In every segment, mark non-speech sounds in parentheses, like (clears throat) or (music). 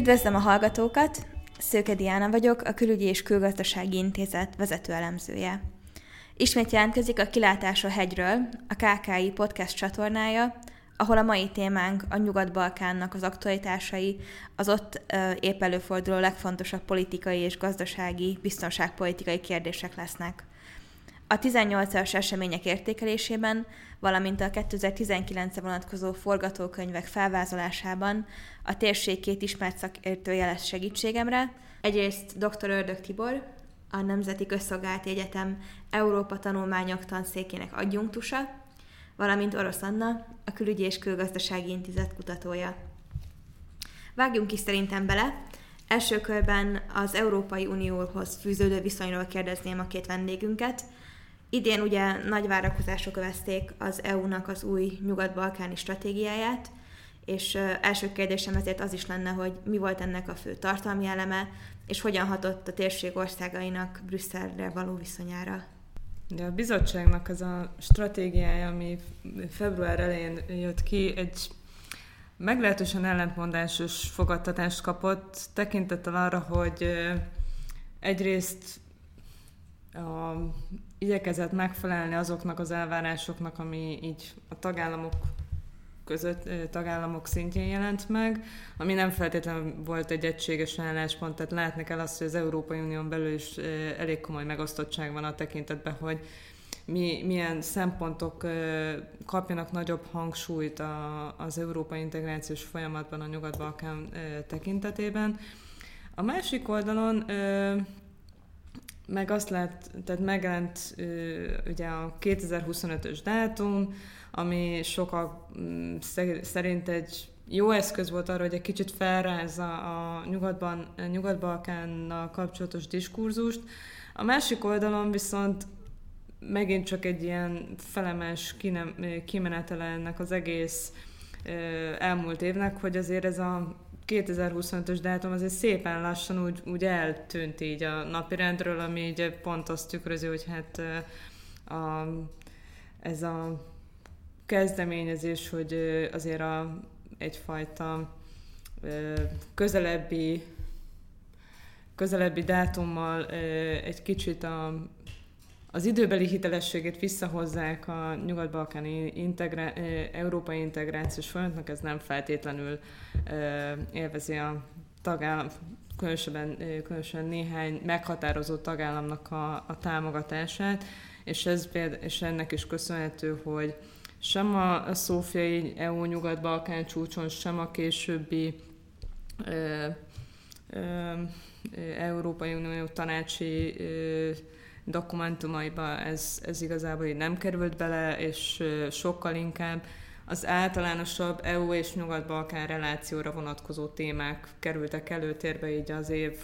Üdvözlöm a hallgatókat! Szőke Diana vagyok, a Külügyi és Külgazdasági Intézet vezető elemzője. Ismét jelentkezik a Kilátás a hegyről, a KKI podcast csatornája, ahol a mai témánk a Nyugat-Balkánnak az aktualitásai, az ott épp előforduló legfontosabb politikai és gazdasági, biztonságpolitikai kérdések lesznek. A 18-as események értékelésében, valamint a 2019-re vonatkozó forgatókönyvek felvázolásában a térség két ismert szakértője lesz segítségemre. Egyrészt dr. Ördög Tibor, a Nemzeti Közszolgálati Egyetem Európa Tanulmányok tanszékének adjunktusa, valamint Orosz Anna, a Külügyi és Külgazdasági Intézet kutatója. Vágjunk is szerintem bele. Első körben az Európai Unióhoz fűződő viszonyról kérdezném a két vendégünket. Idén ugye nagy várakozások övezték az EU-nak az új nyugat-balkáni stratégiáját, és első kérdésem ezért az is lenne, hogy mi volt ennek a fő tartalmi eleme, és hogyan hatott a térség országainak Brüsszelre való viszonyára. De a bizottságnak ez a stratégiája, ami február elején jött ki, egy meglehetősen ellentmondásos fogadtatást kapott, tekintettel arra, hogy egyrészt a, igyekezett megfelelni azoknak az elvárásoknak, ami így a tagállamok között, tagállamok szintjén jelent meg, ami nem feltétlenül volt egy egységes álláspont, tehát látni kell azt, hogy az Európai Unión belül is elég komoly megosztottság van a tekintetben, hogy mi, milyen szempontok kapjanak nagyobb hangsúlyt a, az európai integrációs folyamatban a Nyugat-Balkán tekintetében. A másik oldalon meg azt lát, tehát megjelent ugye a 2025-ös dátum, ami sokak mm, szerint egy jó eszköz volt arra, hogy egy kicsit felrázza a Nyugatban, Nyugat-Balkánnal kapcsolatos diskurzust. A másik oldalon viszont megint csak egy ilyen felemes kimenetele ennek az egész elmúlt évnek, hogy azért ez a 2025-ös dátum azért szépen lassan úgy, úgy eltűnt így a napirendről, ami így pont azt tükrözi, hogy hát a, ez a kezdeményezés, hogy azért a, egyfajta közelebbi közelebbi dátummal egy kicsit a, az időbeli hitelességét visszahozzák a nyugat-balkáni integrá- európai integrációs folyamatnak, ez nem feltétlenül élvezi a tagállam, különösen, különösen néhány meghatározó tagállamnak a, a támogatását, és, ez, és ennek is köszönhető, hogy sem a, szófiai EU Nyugat-Balkán csúcson, sem a későbbi ö, ö, Európai Unió tanácsi ö, dokumentumaiba ez, ez igazából így nem került bele, és sokkal inkább az általánosabb EU és Nyugat-Balkán relációra vonatkozó témák kerültek előtérbe így az év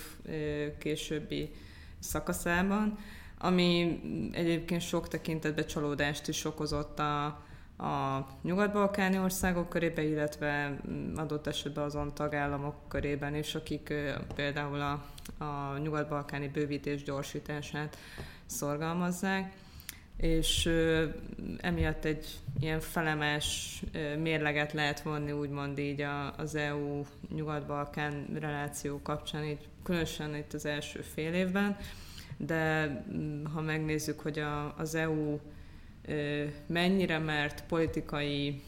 későbbi szakaszában, ami egyébként sok tekintetben csalódást is okozott a, a nyugat-balkáni országok körébe, illetve adott esetben azon tagállamok körében is, akik például a, a nyugat-balkáni bővítés gyorsítását szorgalmazzák, és emiatt egy ilyen felemes mérleget lehet vonni, úgymond így az EU-Nyugat-Balkán reláció kapcsán, így különösen itt az első fél évben, de ha megnézzük, hogy a, az EU mennyire mert politikai,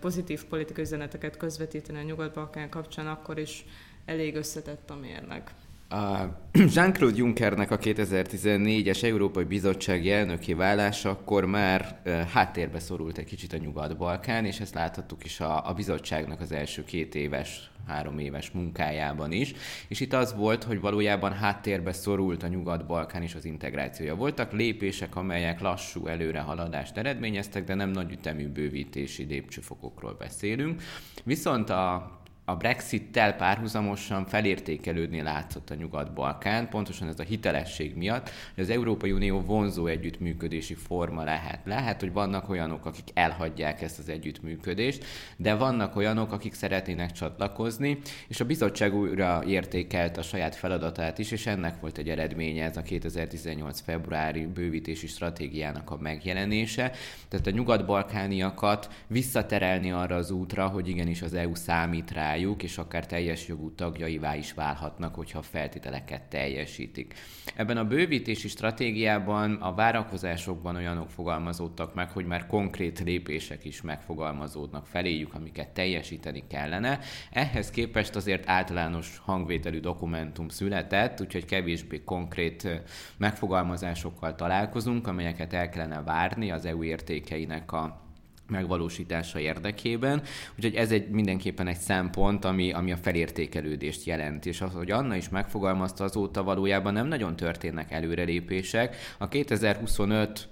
pozitív politikai üzeneteket közvetíteni a Nyugat-Balkán kapcsán, akkor is elég összetett a mérleg. A (clears throat) Jean-Claude Junckernek a 2014-es Európai Bizottsági elnöki válása akkor már háttérbe szorult egy kicsit a Nyugat-Balkán, és ezt láthattuk is a, a bizottságnak az első két éves három éves munkájában is, és itt az volt, hogy valójában háttérbe szorult a Nyugat-Balkán és az integrációja. Voltak lépések, amelyek lassú előrehaladást eredményeztek, de nem nagy ütemű bővítési lépcsőfokokról beszélünk. Viszont a a Brexit-tel párhuzamosan felértékelődni látszott a Nyugat-Balkán, pontosan ez a hitelesség miatt, hogy az Európai Unió vonzó együttműködési forma lehet. Lehet, hogy vannak olyanok, akik elhagyják ezt az együttműködést, de vannak olyanok, akik szeretnének csatlakozni, és a bizottság újra értékelt a saját feladatát is, és ennek volt egy eredménye ez a 2018. februári bővítési stratégiának a megjelenése. Tehát a nyugat-balkániakat visszaterelni arra az útra, hogy igenis az EU számít rá rájuk, és akár teljes jogú tagjaivá is válhatnak, hogyha a feltételeket teljesítik. Ebben a bővítési stratégiában a várakozásokban olyanok fogalmazódtak meg, hogy már konkrét lépések is megfogalmazódnak feléjük, amiket teljesíteni kellene. Ehhez képest azért általános hangvételű dokumentum született, úgyhogy kevésbé konkrét megfogalmazásokkal találkozunk, amelyeket el kellene várni az EU értékeinek a megvalósítása érdekében. Úgyhogy ez egy mindenképpen egy szempont, ami, ami a felértékelődést jelent. És az, hogy Anna is megfogalmazta azóta valójában nem nagyon történnek előrelépések. A 2025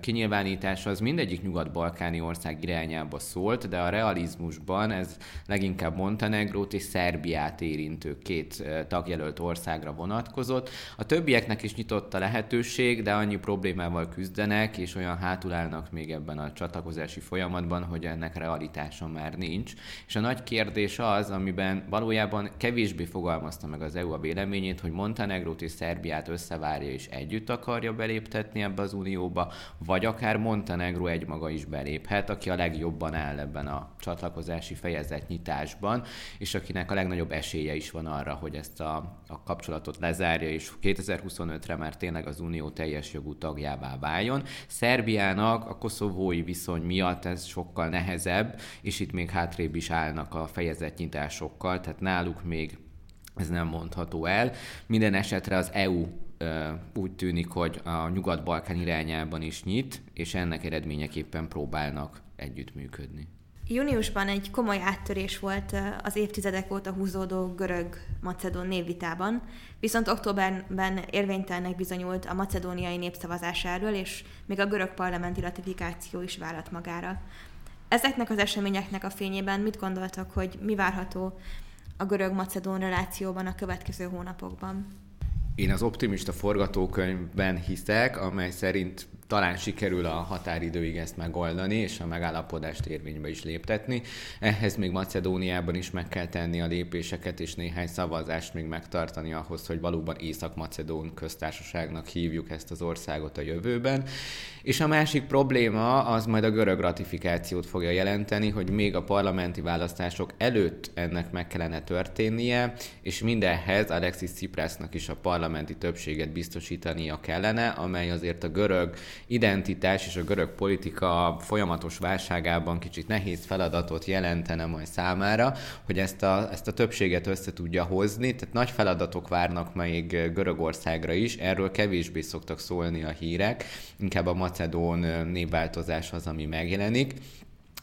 kinyilvánítása az mindegyik nyugat-balkáni ország irányába szólt, de a realizmusban ez leginkább Montenegrót és Szerbiát érintő két tagjelölt országra vonatkozott. A többieknek is nyitott a lehetőség, de annyi problémával küzdenek, és olyan hátul állnak még ebben a csatlakozási folyamatban, hogy ennek realitása már nincs. És a nagy kérdés az, amiben valójában kevésbé fogalmazta meg az EU a véleményét, hogy Montenegrót és Szerbiát összevárja és együtt akarja beléptetni ebbe az unióba, Unióba, vagy akár Montenegro egymaga is beléphet, aki a legjobban áll ebben a csatlakozási fejezet nyitásban, és akinek a legnagyobb esélye is van arra, hogy ezt a, a kapcsolatot lezárja, és 2025-re már tényleg az Unió teljes jogú tagjává váljon. Szerbiának a koszovói viszony miatt ez sokkal nehezebb, és itt még hátrébb is állnak a fejezetnyitásokkal, tehát náluk még ez nem mondható el. Minden esetre az EU úgy tűnik, hogy a Nyugat-Balkán irányában is nyit, és ennek eredményeképpen próbálnak együttműködni. Júniusban egy komoly áttörés volt az évtizedek óta húzódó görög-macedón névvitában, viszont októberben érvénytelnek bizonyult a macedóniai népszavazás erről, és még a görög parlamenti ratifikáció is vállalt magára. Ezeknek az eseményeknek a fényében mit gondoltak, hogy mi várható a görög-macedón relációban a következő hónapokban? Én az optimista forgatókönyvben hiszek, amely szerint talán sikerül a határidőig ezt megoldani, és a megállapodást érvénybe is léptetni. Ehhez még Macedóniában is meg kell tenni a lépéseket, és néhány szavazást még megtartani ahhoz, hogy valóban Észak-Macedón köztársaságnak hívjuk ezt az országot a jövőben. És a másik probléma az majd a görög ratifikációt fogja jelenteni, hogy még a parlamenti választások előtt ennek meg kellene történnie, és mindenhez Alexis Tsiprasnak is a parlamenti többséget biztosítania kellene, amely azért a görög identitás és a görög politika folyamatos válságában kicsit nehéz feladatot jelentene majd számára, hogy ezt a, ezt a többséget össze tudja hozni. Tehát nagy feladatok várnak még Görögországra is, erről kevésbé szoktak szólni a hírek, inkább a macedón névváltozás az, ami megjelenik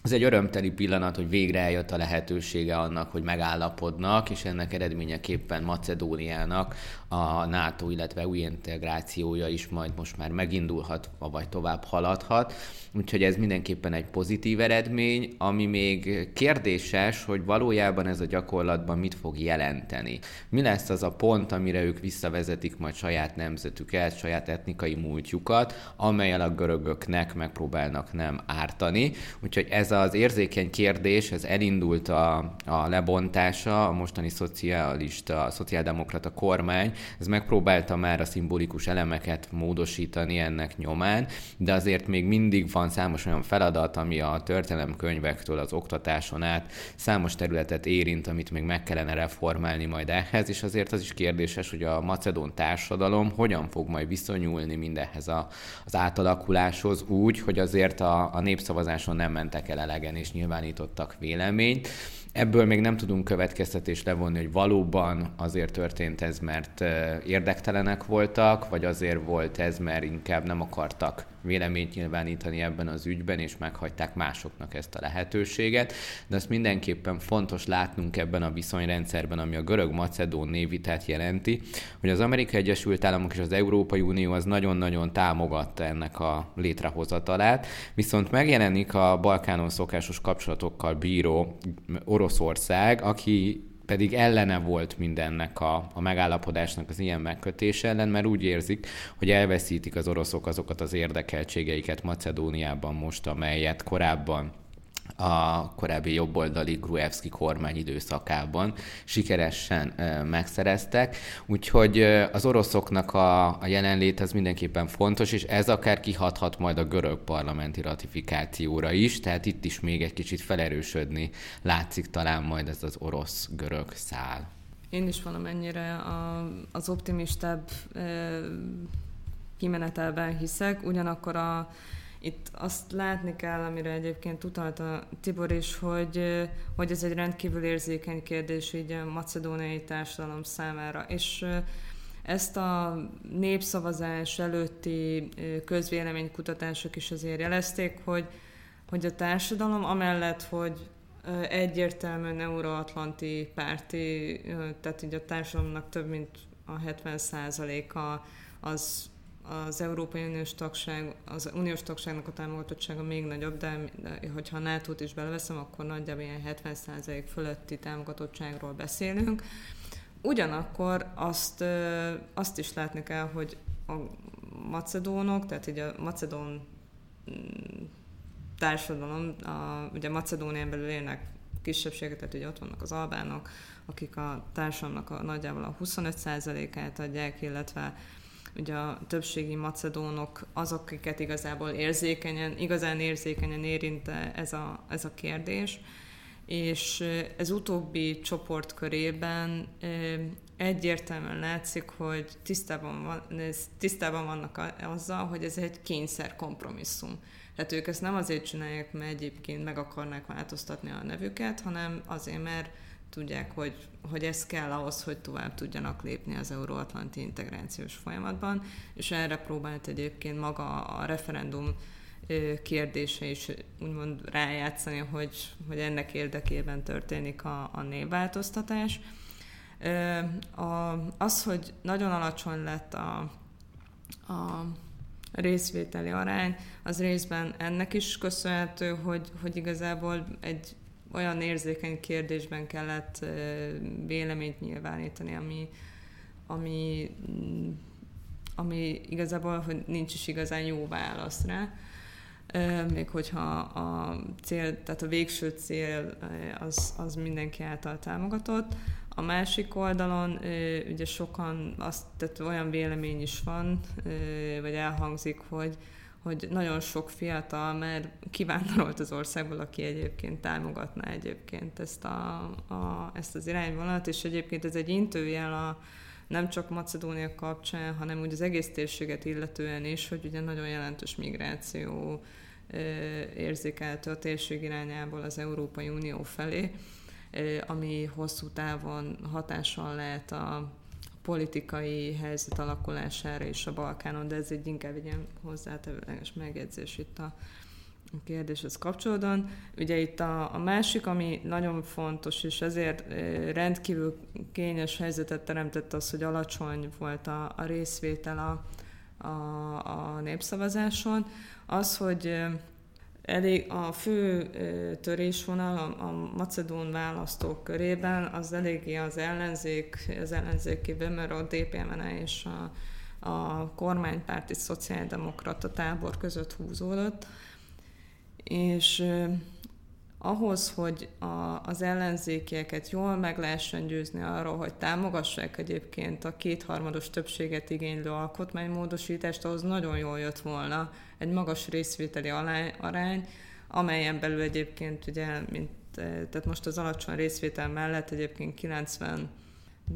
ez egy örömteli pillanat, hogy végre eljött a lehetősége annak, hogy megállapodnak, és ennek eredményeképpen Macedóniának a NATO, illetve új integrációja is majd most már megindulhat, vagy tovább haladhat. Úgyhogy ez mindenképpen egy pozitív eredmény, ami még kérdéses, hogy valójában ez a gyakorlatban mit fog jelenteni. Mi lesz az a pont, amire ők visszavezetik majd saját nemzetüket, saját etnikai múltjukat, amelyel a görögöknek megpróbálnak nem ártani. Úgyhogy ez az érzékeny kérdés, ez elindult a, a lebontása, a mostani szocialista, a szociáldemokrata kormány, ez megpróbálta már a szimbolikus elemeket módosítani ennek nyomán, de azért még mindig van számos olyan feladat, ami a történelemkönyvektől az oktatáson át számos területet érint, amit még meg kellene reformálni majd ehhez, és azért az is kérdéses, hogy a macedón társadalom hogyan fog majd viszonyulni mindehhez a, az átalakuláshoz úgy, hogy azért a, a népszavazáson nem mentek el elegen és nyilvánítottak véleményt. Ebből még nem tudunk következtetést levonni, hogy valóban azért történt ez, mert érdektelenek voltak, vagy azért volt ez, mert inkább nem akartak véleményt nyilvánítani ebben az ügyben, és meghagyták másoknak ezt a lehetőséget. De azt mindenképpen fontos látnunk ebben a viszonyrendszerben, ami a görög-macedón névitát jelenti, hogy az Amerikai Egyesült Államok és az Európai Unió az nagyon-nagyon támogatta ennek a létrehozatalát, viszont megjelenik a Balkánon szokásos kapcsolatokkal bíró Oroszország, aki pedig ellene volt mindennek a, a megállapodásnak az ilyen megkötése ellen, mert úgy érzik, hogy elveszítik az oroszok azokat az érdekeltségeiket Macedóniában most, amelyet korábban a korábbi jobboldali Gruevski kormány időszakában sikeresen megszereztek. Úgyhogy az oroszoknak a, a jelenlét az mindenképpen fontos, és ez akár kihathat majd a görög parlamenti ratifikációra is, tehát itt is még egy kicsit felerősödni látszik talán majd ez az orosz-görög szál. Én is valamennyire a, az optimistább e, kimenetelben hiszek, ugyanakkor a, itt azt látni kell, amire egyébként utalt a Tibor is, hogy, hogy ez egy rendkívül érzékeny kérdés így a macedóniai társadalom számára. És ezt a népszavazás előtti közvéleménykutatások is azért jelezték, hogy, hogy a társadalom amellett, hogy egyértelműen euróatlanti párti, tehát így a társadalomnak több mint a 70%-a az az Európai Uniós tagság, az uniós tagságnak a támogatottsága még nagyobb, de, hogyha a nato is beleveszem, akkor nagyjából ilyen 70% fölötti támogatottságról beszélünk. Ugyanakkor azt, azt is látni kell, hogy a macedónok, tehát így a macedón mm, társadalom, a, ugye Macedónián belül élnek kisebbségek, tehát ugye ott vannak az albánok, akik a társadalomnak a, nagyjából a 25%-át adják, illetve ugye a többségi macedónok azok, akiket igazából érzékenyen, igazán érzékenyen érint ez a, ez a kérdés, és ez utóbbi csoport körében egyértelműen látszik, hogy tisztában, van, tisztában vannak azzal, hogy ez egy kényszer kompromisszum. Tehát ők ezt nem azért csinálják, mert egyébként meg akarnák változtatni a nevüket, hanem azért, mert tudják, hogy, hogy ez kell ahhoz, hogy tovább tudjanak lépni az euróatlanti integrációs folyamatban, és erre próbált egyébként maga a referendum kérdése is úgymond rájátszani, hogy, hogy ennek érdekében történik a, a névváltoztatás. A, az, hogy nagyon alacsony lett a, a részvételi arány, az részben ennek is köszönhető, hogy, hogy igazából egy olyan érzékeny kérdésben kellett véleményt nyilvánítani, ami, ami, ami igazából hogy nincs is igazán jó válasz rá. Még hogyha a cél, tehát a végső cél az, az mindenki által támogatott. A másik oldalon ugye sokan azt, tehát olyan vélemény is van, vagy elhangzik, hogy, hogy nagyon sok fiatal már kivándorolt az országból, aki egyébként támogatná egyébként ezt, a, a, ezt az irányvonalat, és egyébként ez egy intőjel a, nem csak Macedónia kapcsán, hanem úgy az egész térséget illetően is, hogy ugye nagyon jelentős migráció érzékelhető a térség irányából az Európai Unió felé, ami hosszú távon hatással lehet a, politikai helyzet alakulására is a Balkánon, de ez egy inkább egy ilyen hozzátevőleges megjegyzés itt a kérdéshez kapcsolódóan. Ugye itt a, a másik, ami nagyon fontos, és ezért rendkívül kényes helyzetet teremtett az, hogy alacsony volt a, a részvétel a, a, a népszavazáson, az, hogy elég a fő törésvonal a, a macedón választók körében az eléggé az ellenzék, az ellenzéki a DPMN és a, a kormánypárti szociáldemokrata tábor között húzódott, és ahhoz, hogy a, az ellenzékieket jól meg lehessen győzni arról, hogy támogassák egyébként a kétharmados többséget igénylő alkotmánymódosítást, ahhoz nagyon jól jött volna egy magas részvételi arány, amelyen belül egyébként ugye, mint, tehát most az alacsony részvétel mellett egyébként 90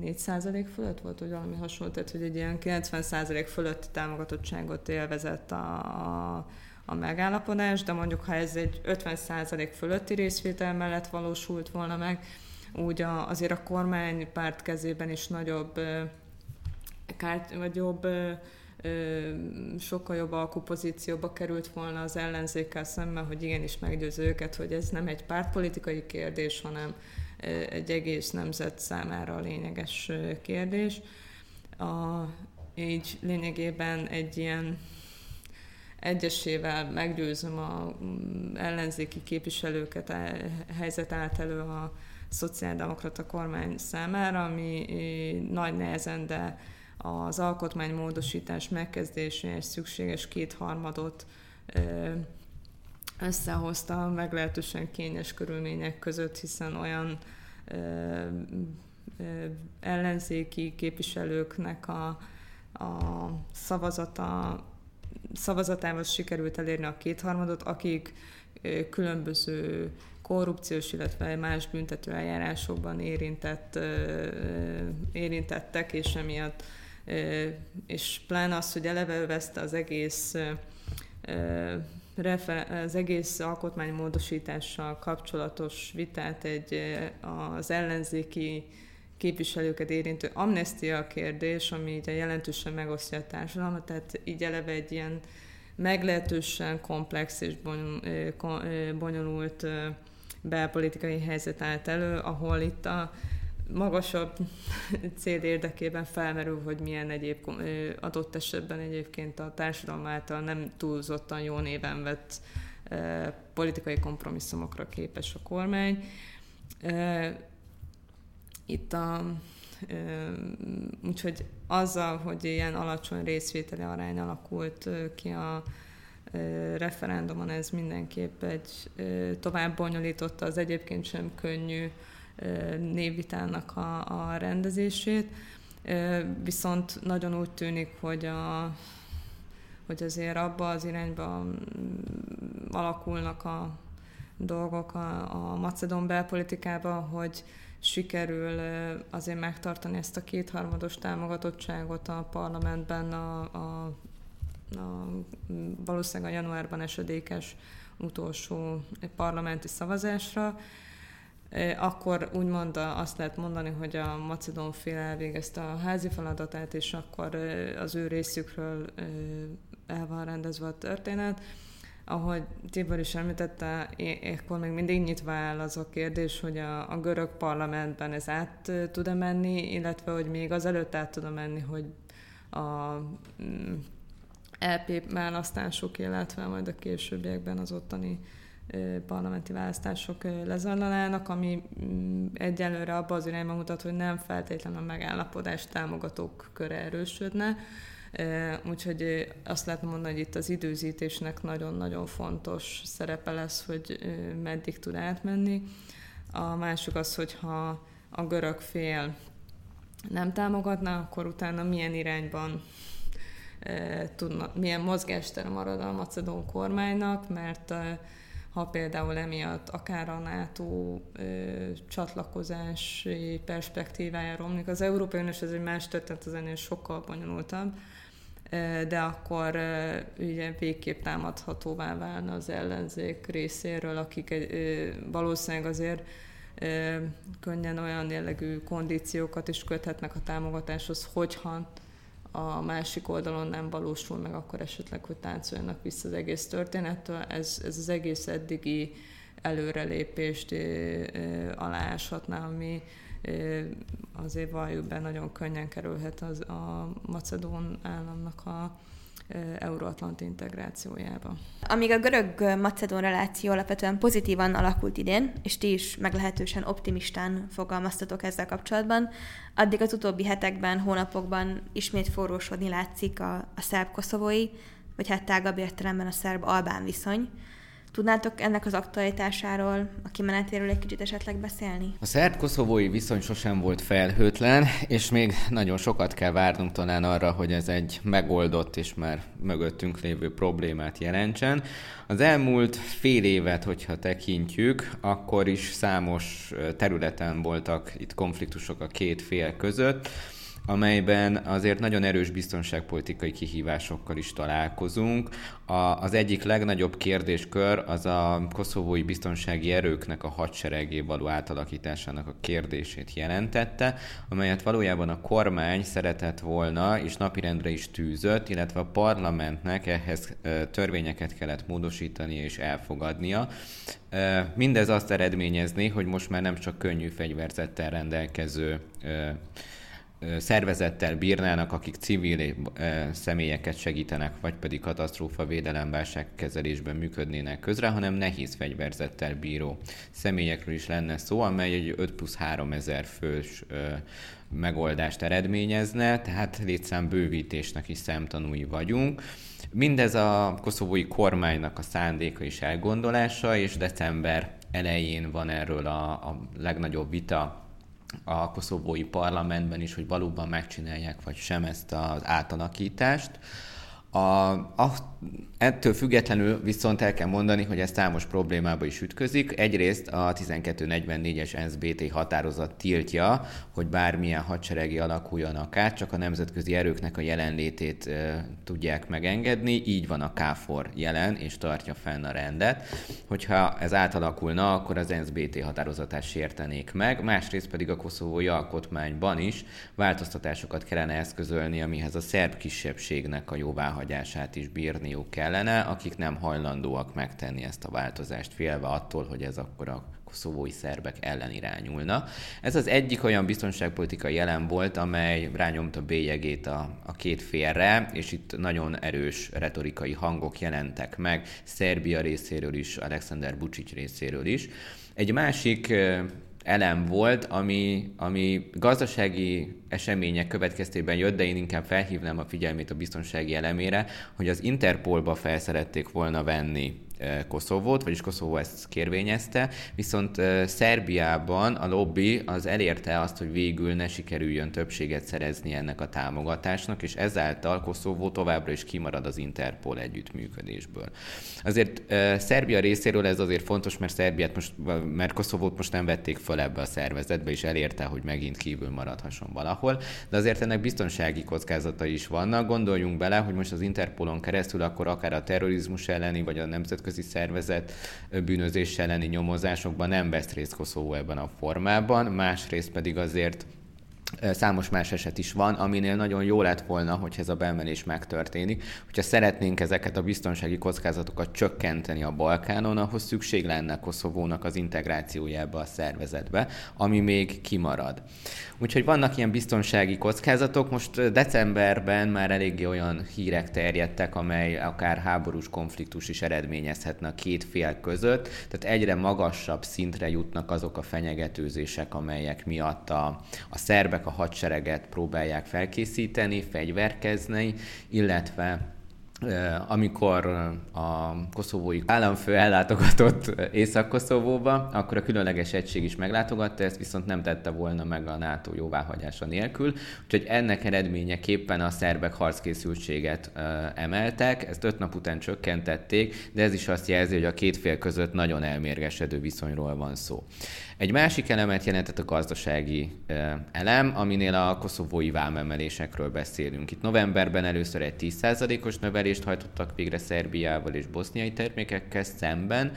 4% fölött volt, vagy valami hasonló, tehát hogy egy ilyen 90% fölötti támogatottságot élvezett a, a a megállapodás, de mondjuk ha ez egy 50% fölötti részvétel mellett valósult volna meg, úgy a, azért a kormánypárt kezében is nagyobb vagy jobb sokkal jobb alkupozícióba került volna az ellenzékkel szemben, hogy igenis meggyőző őket, hogy ez nem egy pártpolitikai kérdés, hanem egy egész nemzet számára lényeges kérdés. A, így lényegében egy ilyen egyesével meggyőzöm a mm, ellenzéki képviselőket a e, helyzet állt elő a szociáldemokrata kormány számára, ami nagy nehezen, de az alkotmánymódosítás megkezdéséhez szükséges kétharmadot összehozta meglehetősen kényes körülmények között, hiszen olyan ö, ö, ellenzéki képviselőknek a, a szavazata, szavazatával sikerült elérni a kétharmadot, akik különböző korrupciós, illetve más büntető eljárásokban érintett, érintettek, és emiatt és pláne az, hogy eleve veszte az egész az egész alkotmánymódosítással kapcsolatos vitát egy az ellenzéki képviselőket érintő amnestia kérdés, ami így jelentősen megosztja a társadalmat, tehát így eleve egy ilyen meglehetősen komplex és bonyolult belpolitikai helyzet állt elő, ahol itt a magasabb (laughs) cél érdekében felmerül, hogy milyen egyéb adott esetben egyébként a társadalom által nem túlzottan jó néven vett politikai kompromisszumokra képes a kormány. Itt a úgyhogy azzal, hogy ilyen alacsony részvételi arány alakult ki a referendumon, ez mindenképp egy tovább bonyolította az egyébként sem könnyű névvitának a, a rendezését, viszont nagyon úgy tűnik, hogy, a, hogy azért abba az irányba alakulnak a dolgok a, a macedon belpolitikába, hogy sikerül azért megtartani ezt a kétharmados támogatottságot a parlamentben a, a, a valószínűleg a januárban esedékes utolsó parlamenti szavazásra, akkor úgymond azt lehet mondani, hogy a macedón fél elvégezte a házi feladatát, és akkor az ő részükről el van rendezve a történet. Ahogy Tibor is említette, akkor még mindig nyitva áll az a kérdés, hogy a, a görög parlamentben ez át tud-e menni, illetve hogy még az előtt át tud menni, hogy a LP mm, e választások, illetve majd a későbbiekben az ottani parlamenti választások lezajlanának, ami mm, egyelőre abban az irányba mutat, hogy nem feltétlenül a megállapodás támogatók köre erősödne. Úgyhogy azt lehet mondani, hogy itt az időzítésnek nagyon-nagyon fontos szerepe lesz, hogy meddig tud átmenni. A másik az, hogyha a görög fél nem támogatná, akkor utána milyen irányban tudna, milyen mozgástere marad a macedón kormánynak, mert ha például emiatt akár a NATO ö, csatlakozási perspektívája romlik. Az Európai Uniós ez egy más történet, az ennél sokkal bonyolultabb, de akkor ugye végképp támadhatóvá válna az ellenzék részéről, akik valószínűleg azért könnyen olyan jellegű kondíciókat is köthetnek a támogatáshoz, hogyha a másik oldalon nem valósul meg, akkor esetleg, hogy táncoljanak vissza az egész történettől. Ez, ez az egész eddigi előrelépést aláshatná, ami azért valljuk be nagyon könnyen kerülhet az, a macedón államnak a euróatlanti integrációjába. Amíg a görög-macedón reláció alapvetően pozitívan alakult idén, és ti is meglehetősen optimistán fogalmaztatok ezzel kapcsolatban, addig az utóbbi hetekben, hónapokban ismét forrósodni látszik a, a szerb-koszovói, vagy hát tágabb értelemben a szerb-albán viszony. Tudnátok ennek az aktualitásáról, a kimenetéről egy kicsit esetleg beszélni? A szerb-koszovói viszony sosem volt felhőtlen, és még nagyon sokat kell várnunk talán arra, hogy ez egy megoldott és már mögöttünk lévő problémát jelentsen. Az elmúlt fél évet, hogyha tekintjük, akkor is számos területen voltak itt konfliktusok a két fél között amelyben azért nagyon erős biztonságpolitikai kihívásokkal is találkozunk. A, az egyik legnagyobb kérdéskör az a koszovói biztonsági erőknek a hadseregé való átalakításának a kérdését jelentette, amelyet valójában a kormány szeretett volna és napirendre is tűzött, illetve a parlamentnek ehhez törvényeket kellett módosítani és elfogadnia. Mindez azt eredményezni, hogy most már nem csak könnyű fegyverzettel rendelkező szervezettel bírnának, akik civil személyeket segítenek, vagy pedig katasztrófa védelem kezelésben működnének közre, hanem nehéz fegyverzettel bíró személyekről is lenne szó, amely egy 5 plusz 3 ezer fős megoldást eredményezne, tehát létszám bővítésnek is szemtanúi vagyunk. Mindez a koszovói kormánynak a szándéka és elgondolása, és december elején van erről a, a legnagyobb vita a koszovói parlamentben is, hogy valóban megcsinálják vagy sem ezt az átalakítást. A, a, ettől függetlenül viszont el kell mondani, hogy ez számos problémába is ütközik. Egyrészt a 1244-es SBT határozat tiltja, hogy bármilyen hadseregi alakuljanak át, csak a nemzetközi erőknek a jelenlétét e, tudják megengedni. Így van a KFOR jelen, és tartja fenn a rendet. Hogyha ez átalakulna, akkor az SBT határozatát sértenék meg. Másrészt pedig a koszovói alkotmányban is változtatásokat kellene eszközölni, amihez a szerb kisebbségnek a jóváhagyása jóváhagyását is bírniuk kellene, akik nem hajlandóak megtenni ezt a változást, félve attól, hogy ez akkor a koszovói szerbek ellen irányulna. Ez az egyik olyan biztonságpolitikai jelen volt, amely rányomta bélyegét a, a két félre, és itt nagyon erős retorikai hangok jelentek meg, Szerbia részéről is, Alexander Vucic részéről is. Egy másik elem volt, ami, ami gazdasági események következtében jött, de én inkább felhívnám a figyelmét a biztonsági elemére, hogy az Interpolba felszerették volna venni Koszovót, vagyis Koszovó ezt kérvényezte, viszont Szerbiában a lobby az elérte azt, hogy végül ne sikerüljön többséget szerezni ennek a támogatásnak, és ezáltal Koszovó továbbra is kimarad az Interpol együttműködésből. Azért Szerbia részéről ez azért fontos, mert Szerbiát most, mert Koszovót most nem vették fel ebbe a szervezetbe, és elérte, hogy megint kívül maradhasson valahol, de azért ennek biztonsági kockázatai is vannak. Gondoljunk bele, hogy most az Interpolon keresztül akkor akár a terrorizmus elleni, vagy a nemzetközi nemzetközi szervezet bűnözés elleni nyomozásokban nem vesz részt Koszovó ebben a formában, másrészt pedig azért Számos más eset is van, aminél nagyon jó lett volna, hogy ez a beemelés megtörténik. Hogyha szeretnénk ezeket a biztonsági kockázatokat csökkenteni a Balkánon, ahhoz szükség lenne Koszovónak az integrációjába a szervezetbe, ami még kimarad. Úgyhogy vannak ilyen biztonsági kockázatok. Most decemberben már eléggé olyan hírek terjedtek, amely akár háborús konfliktus is eredményezhetne a két fél között. Tehát egyre magasabb szintre jutnak azok a fenyegetőzések, amelyek miatt a, a szerbek a hadsereget próbálják felkészíteni, fegyverkezni, illetve amikor a koszovói államfő ellátogatott Észak-Koszovóba, akkor a különleges egység is meglátogatta ezt, viszont nem tette volna meg a NATO jóváhagyása nélkül, úgyhogy ennek eredményeképpen a szerbek harckészültséget emeltek, ezt öt nap után csökkentették, de ez is azt jelzi, hogy a két fél között nagyon elmérgesedő viszonyról van szó. Egy másik elemet jelentett a gazdasági elem, aminél a koszovói vámemelésekről beszélünk. Itt novemberben először egy 10%-os növelést hajtottak végre Szerbiával és boszniai termékekkel szemben,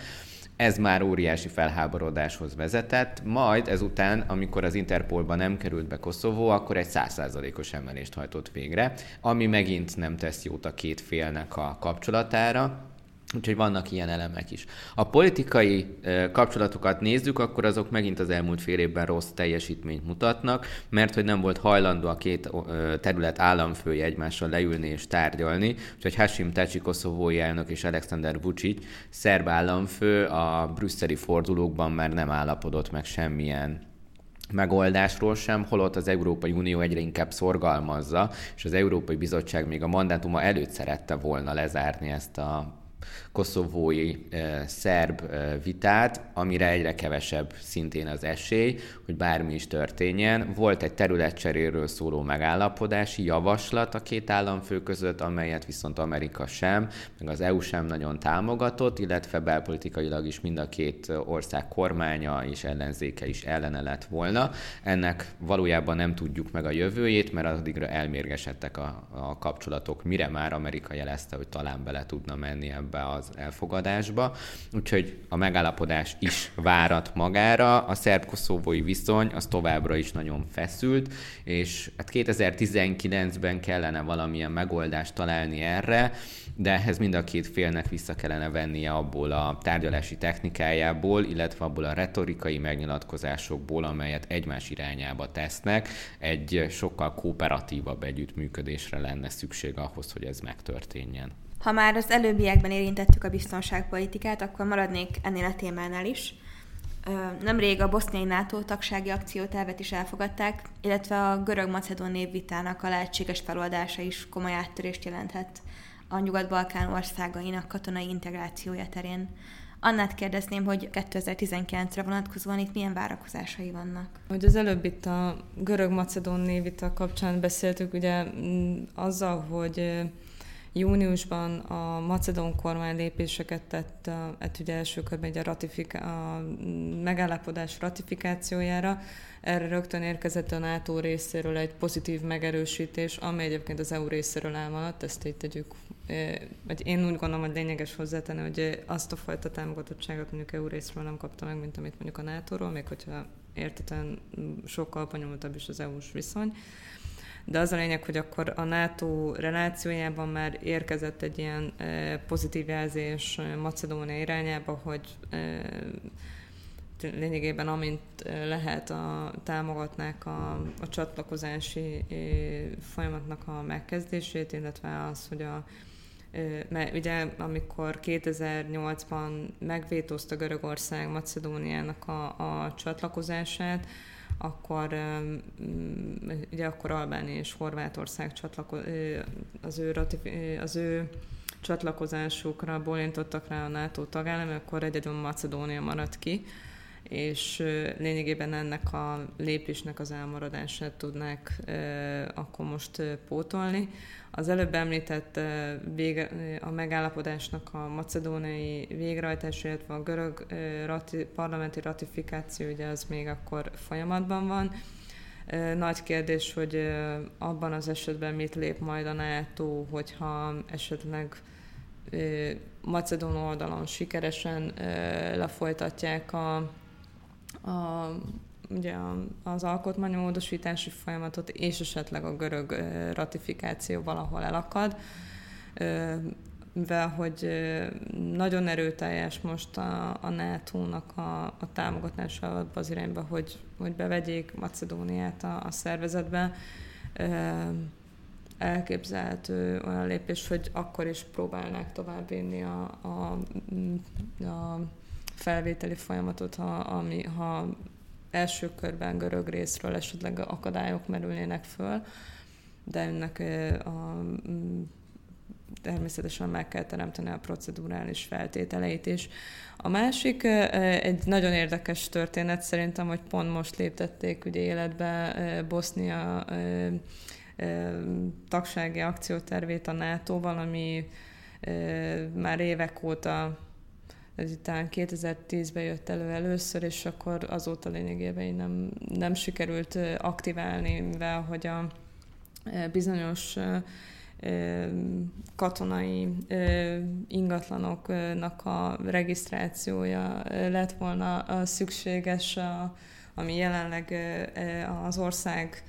ez már óriási felháborodáshoz vezetett, majd ezután, amikor az Interpolba nem került be Koszovó, akkor egy 100%-os emelést hajtott végre, ami megint nem tesz jót a két félnek a kapcsolatára. Úgyhogy vannak ilyen elemek is. A politikai kapcsolatokat nézzük, akkor azok megint az elmúlt fél évben rossz teljesítményt mutatnak, mert hogy nem volt hajlandó a két terület államfője egymással leülni és tárgyalni, úgyhogy Hashim Taci koszovói elnök és Alexander Vucic szerb államfő a brüsszeli fordulókban már nem állapodott meg semmilyen megoldásról sem, holott az Európai Unió egyre inkább szorgalmazza, és az Európai Bizottság még a mandátuma előtt szerette volna lezárni ezt a koszovói szerb vitát, amire egyre kevesebb szintén az esély, hogy bármi is történjen. Volt egy területcseréről szóló megállapodási javaslat a két államfő között, amelyet viszont Amerika sem, meg az EU sem nagyon támogatott, illetve belpolitikailag is mind a két ország kormánya és ellenzéke is ellene lett volna. Ennek valójában nem tudjuk meg a jövőjét, mert addigra elmérgesedtek a, a kapcsolatok, mire már Amerika jelezte, hogy talán bele tudna menni ebbe ebbe az elfogadásba. Úgyhogy a megállapodás is várat magára. A szerb-koszovói viszony az továbbra is nagyon feszült, és hát 2019-ben kellene valamilyen megoldást találni erre, de ehhez mind a két félnek vissza kellene vennie abból a tárgyalási technikájából, illetve abból a retorikai megnyilatkozásokból, amelyet egymás irányába tesznek, egy sokkal kooperatívabb együttműködésre lenne szükség ahhoz, hogy ez megtörténjen. Ha már az előbbiekben érintettük a biztonságpolitikát, akkor maradnék ennél a témánál is. Nemrég a boszniai NATO tagsági akciótervet is elfogadták, illetve a görög-macedón névvitának a lehetséges feloldása is komoly áttörést jelenthet a Nyugat-Balkán országainak katonai integrációja terén. Annát kérdezném, hogy 2019-re vonatkozóan itt milyen várakozásai vannak? Hogy az előbb itt a görög-macedón névita kapcsán beszéltük, ugye mm, azzal, hogy júniusban a macedón kormány lépéseket tett, hát ugye első körben a, ratifika- a megállapodás ratifikációjára, erre rögtön érkezett a NATO részéről egy pozitív megerősítés, ami egyébként az EU részéről elmaradt, ezt így tegyük, vagy én úgy gondolom, hogy lényeges hozzátenni, hogy azt a fajta támogatottságot mondjuk EU részről nem kapta meg, mint amit mondjuk a NATO-ról, még hogyha értetlen sokkal bonyolultabb is az EU-s viszony. De az a lényeg, hogy akkor a NATO relációjában már érkezett egy ilyen pozitív jelzés Macedónia irányába, hogy lényegében amint lehet a, támogatnák a, a csatlakozási folyamatnak a megkezdését, illetve az, hogy a mert ugye amikor 2008-ban megvétózta Görögország Macedóniának a, a csatlakozását, akkor ugye akkor Albánia és Horvátország csatlako, az ő, ratifi, az ő csatlakozásukra bólintottak rá a NATO tagállam, akkor egyedül Macedónia maradt ki és lényegében ennek a lépésnek az elmaradását tudnák akkor most pótolni. Az előbb említett vége, a megállapodásnak a macedóniai végrehajtása, illetve a görög rati, parlamenti ratifikáció, ugye az még akkor folyamatban van. Nagy kérdés, hogy abban az esetben mit lép majd a NATO, hogyha esetleg Macedón oldalon sikeresen lefolytatják a a, ugye az alkotmánymódosítási folyamatot, és esetleg a görög ratifikáció valahol elakad, mivel hogy nagyon erőteljes most a, a NATO-nak a, a támogatása abba az irányba, hogy, hogy bevegyék Macedóniát a, a szervezetbe, elképzelhető olyan lépés, hogy akkor is próbálnák továbbvinni a, a, a felvételi folyamatot, ha, ami, ha első körben görög részről esetleg akadályok merülnének föl, de ennek a, természetesen meg kell teremteni a procedurális feltételeit is. A másik egy nagyon érdekes történet szerintem, hogy pont most léptették ugye életbe Bosznia tagsági akciótervét a NATO-val, ami már évek óta talán 2010-ben jött elő először, és akkor azóta lényegében nem, nem sikerült aktiválni, mivel hogy a bizonyos katonai ingatlanoknak a regisztrációja lett volna szükséges, ami jelenleg az ország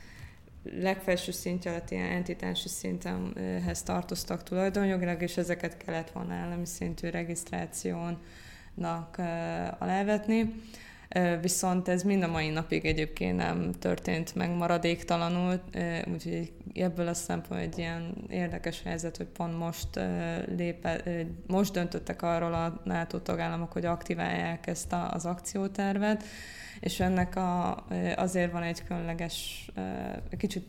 legfelső szintje alatt ilyen entitási szintenhez tartoztak tulajdonjogilag, és ezeket kellett volna állami szintű regisztrációnak alávetni. Viszont ez mind a mai napig egyébként nem történt meg maradéktalanul, úgyhogy ebből a szempontból egy ilyen érdekes helyzet, hogy pont most, lépe, most döntöttek arról a NATO tagállamok, hogy aktiválják ezt az akciótervet, és ennek a, azért van egy különleges, kicsit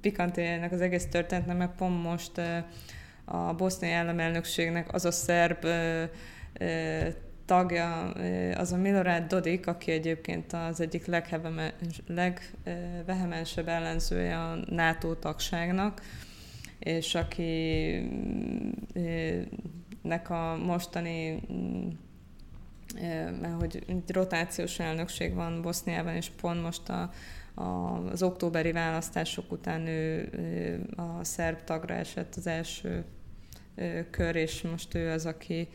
pikant ennek az egész történetnek, mert pont most a boszniai államelnökségnek az a szerb tagja, az a Milorad Dodik, aki egyébként az egyik legbehemensebb ellenzője a NATO tagságnak, és aki nek a mostani mert hogy rotációs elnökség van Boszniában, és pont most a, a, az októberi választások után ő, a szerb tagra esett az első kör, és most ő az, aki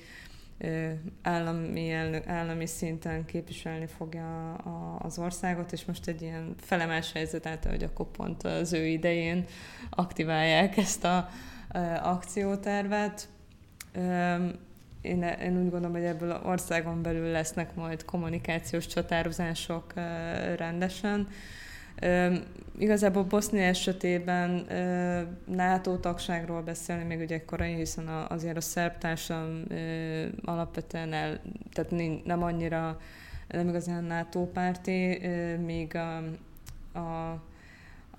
állami, elnök, állami szinten képviselni fogja a, az országot, és most egy ilyen felemás helyzet által, hogy akkor pont az ő idején aktiválják ezt a, a akciótervet. Én, én úgy gondolom, hogy ebből az országon belül lesznek majd kommunikációs csatározások rendesen. Igazából Bosznia esetében NATO tagságról beszélni még ugye korai, hiszen azért a szerb társam alapvetően el, tehát nem annyira nem igazán NATO párti, míg a, a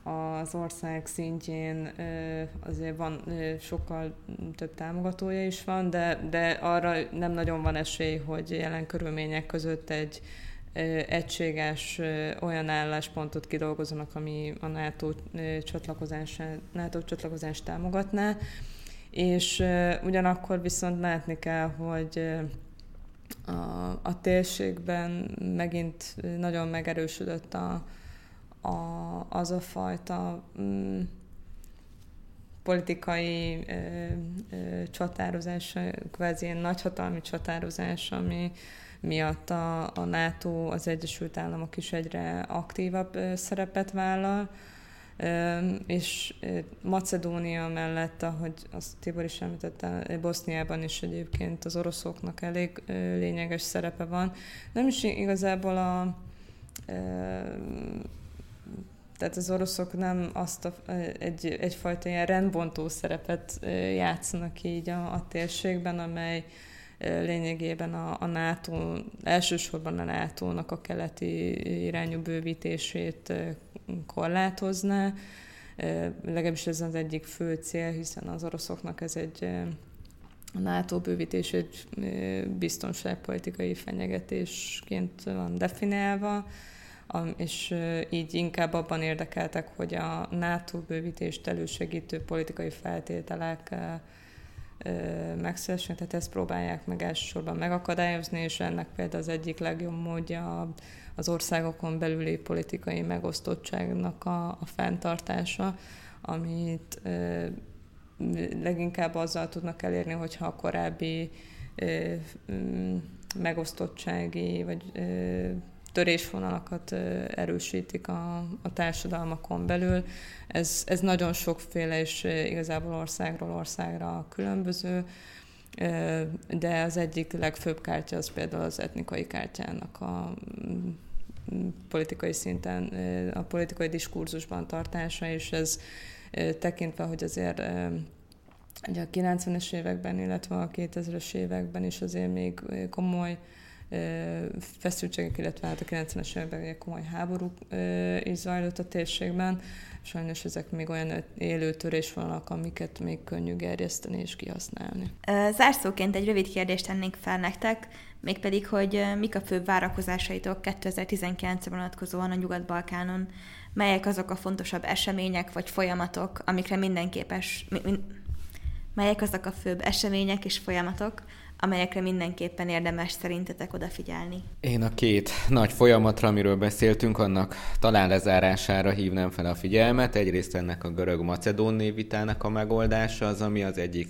az ország szintjén azért van sokkal több támogatója is van, de, de arra nem nagyon van esély, hogy jelen körülmények között egy egységes olyan álláspontot kidolgozzanak, ami a NATO csatlakozását, NATO csatlakozást támogatná, és ugyanakkor viszont látni kell, hogy a, a térségben megint nagyon megerősödött a, a, az a fajta mm, politikai ö, ö, csatározás, kvázi ilyen nagyhatalmi csatározás, ami miatt a, a NATO, az Egyesült Államok is egyre aktívabb ö, szerepet vállal, ö, és Macedónia mellett, ahogy azt Tibor is említette, Boszniában is egyébként az oroszoknak elég ö, lényeges szerepe van. Nem is igazából a tehát az oroszok nem azt a, egy, egyfajta ilyen rendbontó szerepet játszanak így a, a térségben, amely lényegében a, a NATO, elsősorban a NATO-nak a keleti irányú bővítését korlátozná. Legalábbis ez az egyik fő cél, hiszen az oroszoknak ez egy a NATO bővítés egy biztonságpolitikai fenyegetésként van definiálva és így inkább abban érdekeltek, hogy a NATO bővítést elősegítő politikai feltételek megszülessenek, tehát ezt próbálják meg elsősorban megakadályozni, és ennek például az egyik legjobb módja az országokon belüli politikai megosztottságnak a, a fenntartása, amit leginkább azzal tudnak elérni, hogyha a korábbi megosztottsági vagy törésvonalakat erősítik a, a társadalmakon belül. Ez, ez nagyon sokféle, és igazából országról országra különböző, de az egyik legfőbb kártya az például az etnikai kártyának a politikai szinten, a politikai diskurzusban tartása, és ez tekintve, hogy azért ugye a 90-es években, illetve a 2000-es években is azért még komoly feszültségek, illetve hát a 90-es években egy komoly háború is zajlott a térségben. Sajnos ezek még olyan élő törésvonalak, amiket még könnyű gerjeszteni és kihasználni. Zárszóként egy rövid kérdést tennék fel nektek, mégpedig, hogy mik a főbb várakozásaitok 2019-re vonatkozóan a Nyugat-Balkánon, melyek azok a fontosabb események vagy folyamatok, amikre mindenképes, melyek azok a főbb események és folyamatok, amelyekre mindenképpen érdemes szerintetek odafigyelni? Én a két nagy folyamatra, amiről beszéltünk, annak talán lezárására hívnám fel a figyelmet. Egyrészt ennek a görög-macedón névvitának a megoldása az, ami az egyik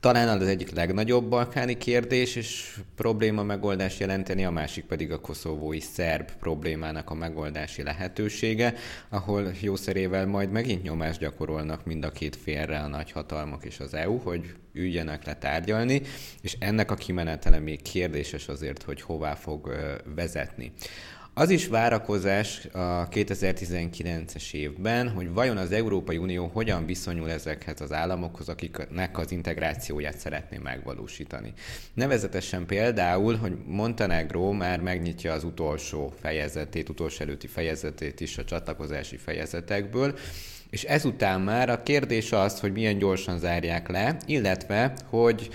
talán az egyik legnagyobb balkáni kérdés és probléma megoldás jelenteni, a másik pedig a koszovói szerb problémának a megoldási lehetősége, ahol jószerével majd megint nyomást gyakorolnak mind a két félre a nagyhatalmak és az EU, hogy üljenek le tárgyalni, és ennek a kimenetele még kérdéses azért, hogy hová fog vezetni. Az is várakozás a 2019-es évben, hogy vajon az Európai Unió hogyan viszonyul ezekhez az államokhoz, akiknek az integrációját szeretné megvalósítani. Nevezetesen például, hogy Montenegro már megnyitja az utolsó fejezetét, utolsó előtti fejezetét is a csatlakozási fejezetekből, és ezután már a kérdés az, hogy milyen gyorsan zárják le, illetve, hogy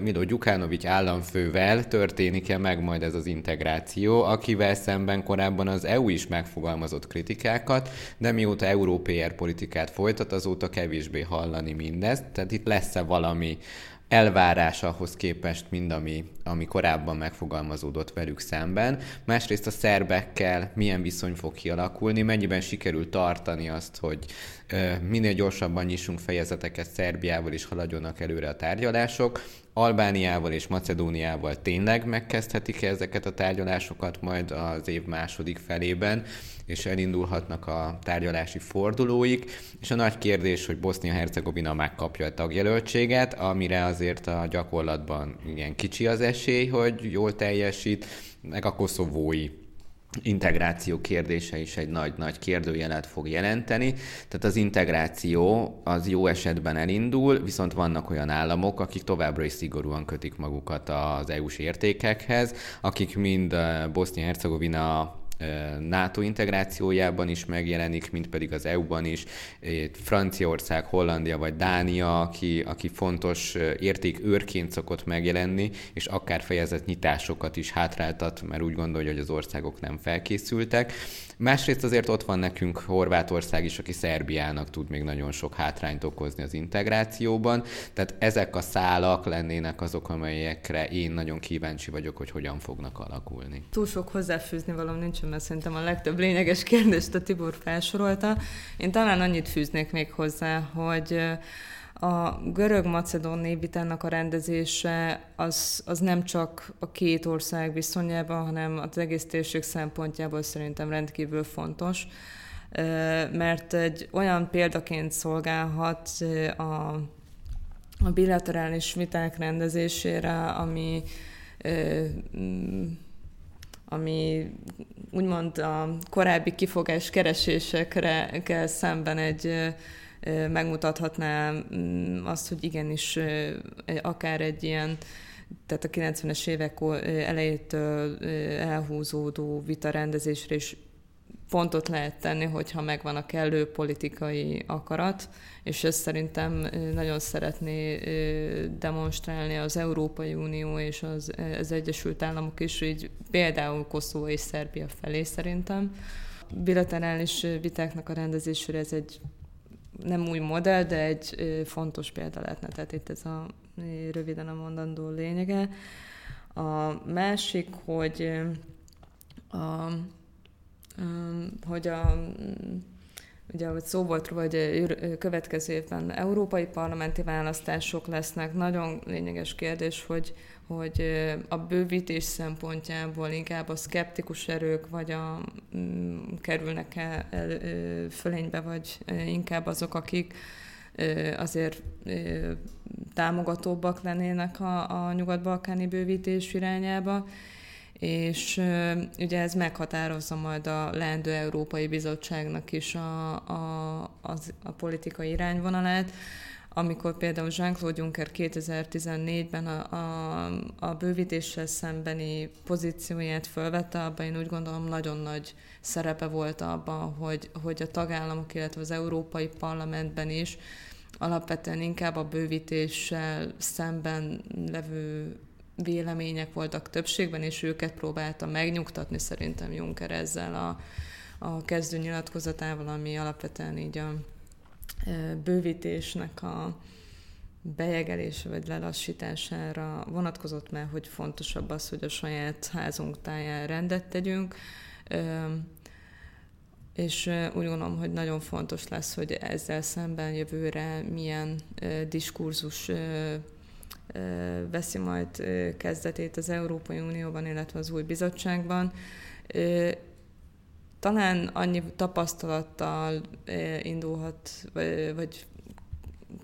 Milo Gyukánovics államfővel történik-e meg majd ez az integráció, akivel szemben korábban az EU is megfogalmazott kritikákat, de mióta európér politikát folytat, azóta kevésbé hallani mindezt, tehát itt lesz-e valami elvárás ahhoz képest, mind ami, ami korábban megfogalmazódott velük szemben. Másrészt a szerbekkel milyen viszony fog kialakulni, mennyiben sikerül tartani azt, hogy minél gyorsabban nyissunk fejezeteket Szerbiával és haladjonak előre a tárgyalások. Albániával és Macedóniával tényleg megkezdhetik ezeket a tárgyalásokat majd az év második felében, és elindulhatnak a tárgyalási fordulóik, és a nagy kérdés, hogy Bosznia-Hercegovina megkapja a tagjelöltséget, amire azért a gyakorlatban igen kicsi az esély, hogy jól teljesít, meg a koszovói integráció kérdése is egy nagy-nagy kérdőjelet fog jelenteni. Tehát az integráció az jó esetben elindul, viszont vannak olyan államok, akik továbbra is szigorúan kötik magukat az EU-s értékekhez, akik mind eh, Bosznia-Hercegovina NATO integrációjában is megjelenik, mint pedig az EU-ban is. Franciaország, Hollandia vagy Dánia, aki, aki fontos értékőrként szokott megjelenni, és akár fejezett nyitásokat is hátráltat, mert úgy gondolja, hogy az országok nem felkészültek. Másrészt azért ott van nekünk Horvátország is, aki Szerbiának tud még nagyon sok hátrányt okozni az integrációban. Tehát ezek a szálak lennének azok, amelyekre én nagyon kíváncsi vagyok, hogy hogyan fognak alakulni. Túl sok hozzáfűzni való nincsen, mert szerintem a legtöbb lényeges kérdést a Tibor felsorolta. Én talán annyit fűznék még hozzá, hogy a görög-macedón népvitának a rendezése az, az nem csak a két ország viszonyában, hanem az egész térség szempontjából szerintem rendkívül fontos, mert egy olyan példaként szolgálhat a, a bilaterális viták rendezésére, ami ami úgymond a korábbi kifogás keresésekre kell szemben egy megmutathatná mm, azt, hogy igenis akár egy ilyen tehát a 90-es évek elejétől elhúzódó vita rendezésre is pontot lehet tenni, hogyha megvan a kellő politikai akarat, és ezt szerintem nagyon szeretné demonstrálni az Európai Unió és az, az Egyesült Államok is, így például Koszovó és Szerbia felé szerintem. Bilaterális vitáknak a rendezésére ez egy nem új modell, de egy fontos példa lehetne. Tehát itt ez a röviden a mondandó lényege. A másik, hogy a, hogy a ugye, hogy szó volt róla, hogy következő évben európai parlamenti választások lesznek. Nagyon lényeges kérdés, hogy hogy a bővítés szempontjából inkább a szkeptikus erők vagy a, mm, kerülnek-e fölénybe, vagy inkább azok, akik azért támogatóbbak lennének a, a nyugat-balkáni bővítés irányába, és ugye ez meghatározza majd a leendő Európai Bizottságnak is a, a, az, a politikai irányvonalát. Amikor például Jean-Claude Juncker 2014-ben a, a, a bővítéssel szembeni pozícióját felvette, abban én úgy gondolom nagyon nagy szerepe volt abban, hogy, hogy a tagállamok, illetve az Európai Parlamentben is alapvetően inkább a bővítéssel szemben levő vélemények voltak többségben, és őket próbálta megnyugtatni szerintem Juncker ezzel a, a kezdőnyilatkozatával, ami alapvetően így a bővítésnek a bejegelése vagy lelassítására vonatkozott, mert hogy fontosabb az, hogy a saját házunk táján rendet tegyünk, és úgy gondolom, hogy nagyon fontos lesz, hogy ezzel szemben jövőre milyen diskurzus veszi majd kezdetét az Európai Unióban, illetve az új bizottságban. Talán annyi tapasztalattal indulhat, vagy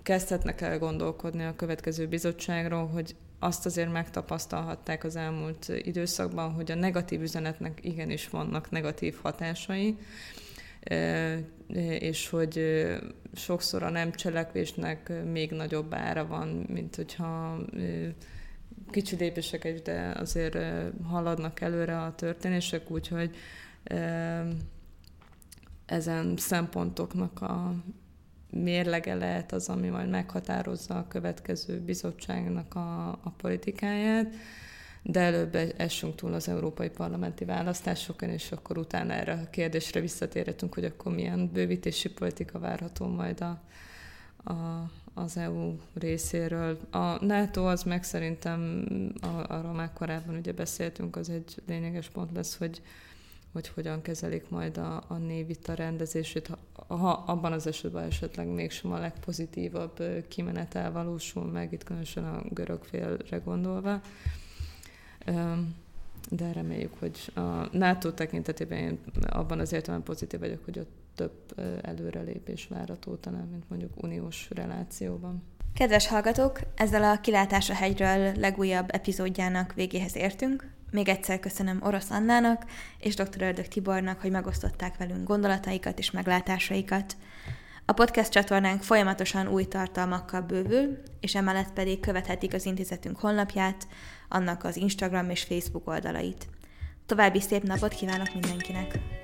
kezdhetnek el gondolkodni a következő bizottságról, hogy azt azért megtapasztalhatták az elmúlt időszakban, hogy a negatív üzenetnek igenis vannak negatív hatásai, és hogy sokszor a nem cselekvésnek még nagyobb ára van, mint hogyha kicsi lépések, de azért haladnak előre a történések, úgyhogy ezen szempontoknak a mérlege lehet az, ami majd meghatározza a következő bizottságnak a, a politikáját, de előbb essünk túl az európai parlamenti választásokon, és akkor utána erre a kérdésre visszatérhetünk, hogy akkor milyen bővítési politika várható majd a, a, az EU részéről. A NATO az meg szerintem, arról már korábban ugye beszéltünk, az egy lényeges pont lesz, hogy hogy hogyan kezelik majd a, a névvita rendezését, ha, ha abban az esetben esetleg mégsem a legpozitívabb kimenetel valósul meg, itt különösen a görög félre gondolva. De reméljük, hogy a NATO tekintetében én abban az értelemben pozitív vagyok, hogy ott több előrelépés várható talán, mint mondjuk uniós relációban. Kedves hallgatók, ezzel a Kilátás a hegyről legújabb epizódjának végéhez értünk. Még egyszer köszönöm Orosz Annának és dr. Ördög Tibornak, hogy megosztották velünk gondolataikat és meglátásaikat. A podcast csatornánk folyamatosan új tartalmakkal bővül, és emellett pedig követhetik az intézetünk honlapját, annak az Instagram és Facebook oldalait. További szép napot kívánok mindenkinek!